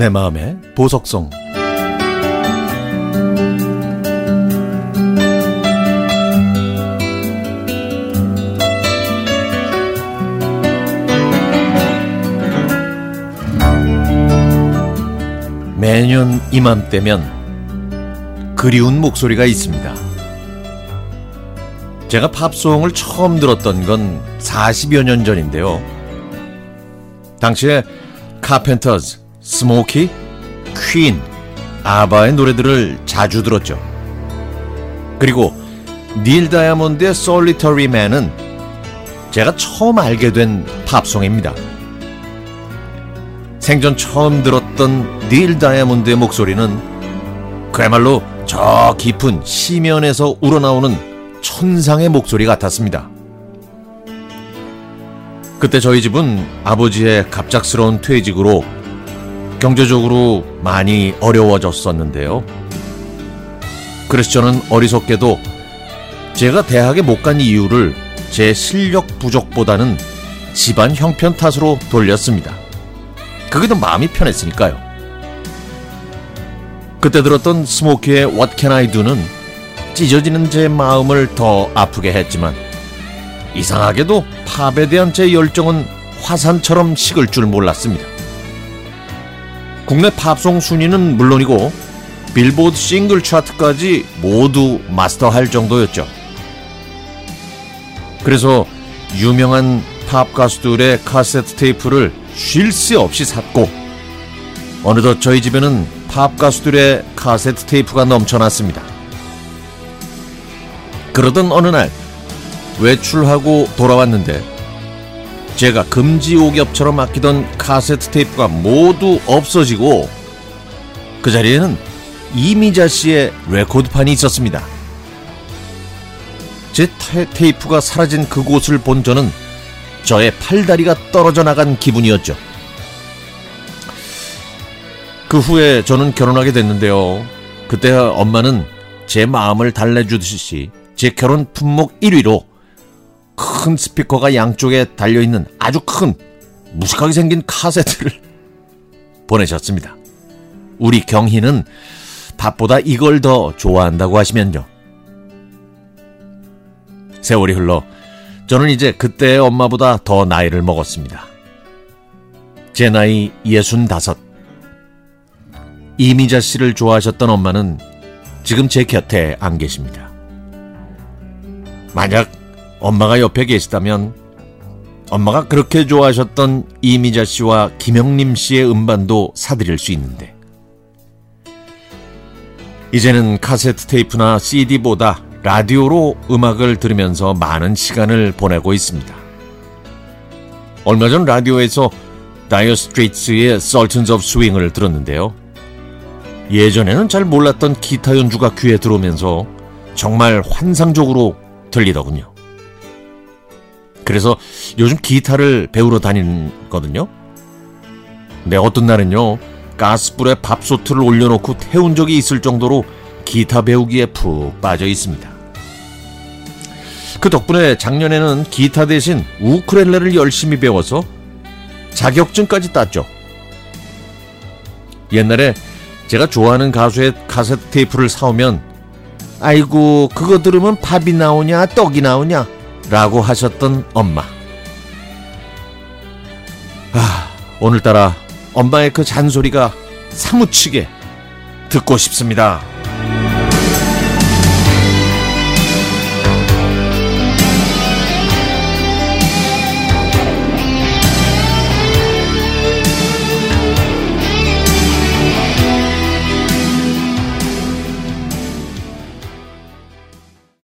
내 마음의 보석성 매년 이맘때면 그리운 목소리가 있습니다. 제가 팝송을 처음 들었던 건 40여 년 전인데요. 당시에 카펜터즈, 스모키, 퀸, 아바의 노래들을 자주 들었죠. 그리고 닐 다이아몬드의 Solitary Man은 제가 처음 알게 된 팝송입니다. 생전 처음 들었던 닐 다이아몬드의 목소리는 그야말로 저 깊은 심연에서 우러나오는 천상의 목소리 같았습니다. 그때 저희 집은 아버지의 갑작스러운 퇴직으로 경제적으로 많이 어려워졌었는데요. 그래서 저는 어리석게도 제가 대학에 못 간 이유를 제 실력 부족보다는 집안 형편 탓으로 돌렸습니다. 그게 더 마음이 편했으니까요. 그때 들었던 스모키의 What Can I Do는 찢어지는 제 마음을 더 아프게 했지만 이상하게도 팝에 대한 제 열정은 화산처럼 식을 줄 몰랐습니다. 국내 팝송 순위는 물론이고 빌보드 싱글 차트까지 모두 마스터할 정도였죠. 그래서 유명한 팝 가수들의 카세트 테이프를 쉴 새 없이 샀고 어느덧 저희 집에는 팝 가수들의 카세트 테이프가 넘쳐났습니다. 그러던 어느 날 외출하고 돌아왔는데 제가 금지 오겹처럼 아끼던 카세트 테이프가 모두 없어지고 그 자리에는 이미자 씨의 레코드판이 있었습니다. 제 테이프가 사라진 그곳을 본 저는 저의 팔다리가 떨어져 나간 기분이었죠. 그 후에 저는 결혼하게 됐는데요. 그때 엄마는 제 마음을 달래주듯이 제 결혼 품목 1위로 큰 스피커가 양쪽에 달려있는 아주 큰 무식하게 생긴 카세트를 보내셨습니다. 우리 경희는 밥보다 이걸 더 좋아한다고 하시면요. 세월이 흘러 저는 이제 그때의 엄마보다 더 나이를 먹었습니다. 제 나이 65. 이미자 씨를 좋아하셨던 엄마는 지금 제 곁에 안 계십니다. 만약 엄마가 옆에 계시다면 엄마가 그렇게 좋아하셨던 이미자 씨와 김영림 씨의 음반도 사드릴 수 있는데 이제는 카세트 테이프나 CD보다 라디오로 음악을 들으면서 많은 시간을 보내고 있습니다. 얼마 전 라디오에서 다이어 스트레이트의 Sultans of Swing을 들었는데요. 예전에는 잘 몰랐던 기타 연주가 귀에 들어오면서 정말 환상적으로 들리더군요. 그래서 요즘 기타를 배우러 다니거든요. 근데 어떤 날은요, 가스불에 밥솥을 올려놓고 태운 적이 있을 정도로 기타 배우기에 푹 빠져 있습니다. 그 덕분에 작년에는 기타 대신 우크렐레를 열심히 배워서 자격증까지 땄죠. 옛날에 제가 좋아하는 가수의 카세트 테이프를 사오면 아이고 그거 들으면 밥이 나오냐 떡이 나오냐 라고 하셨던 엄마. 아, 오늘따라 엄마의 그 잔소리가 사무치게 듣고 싶습니다.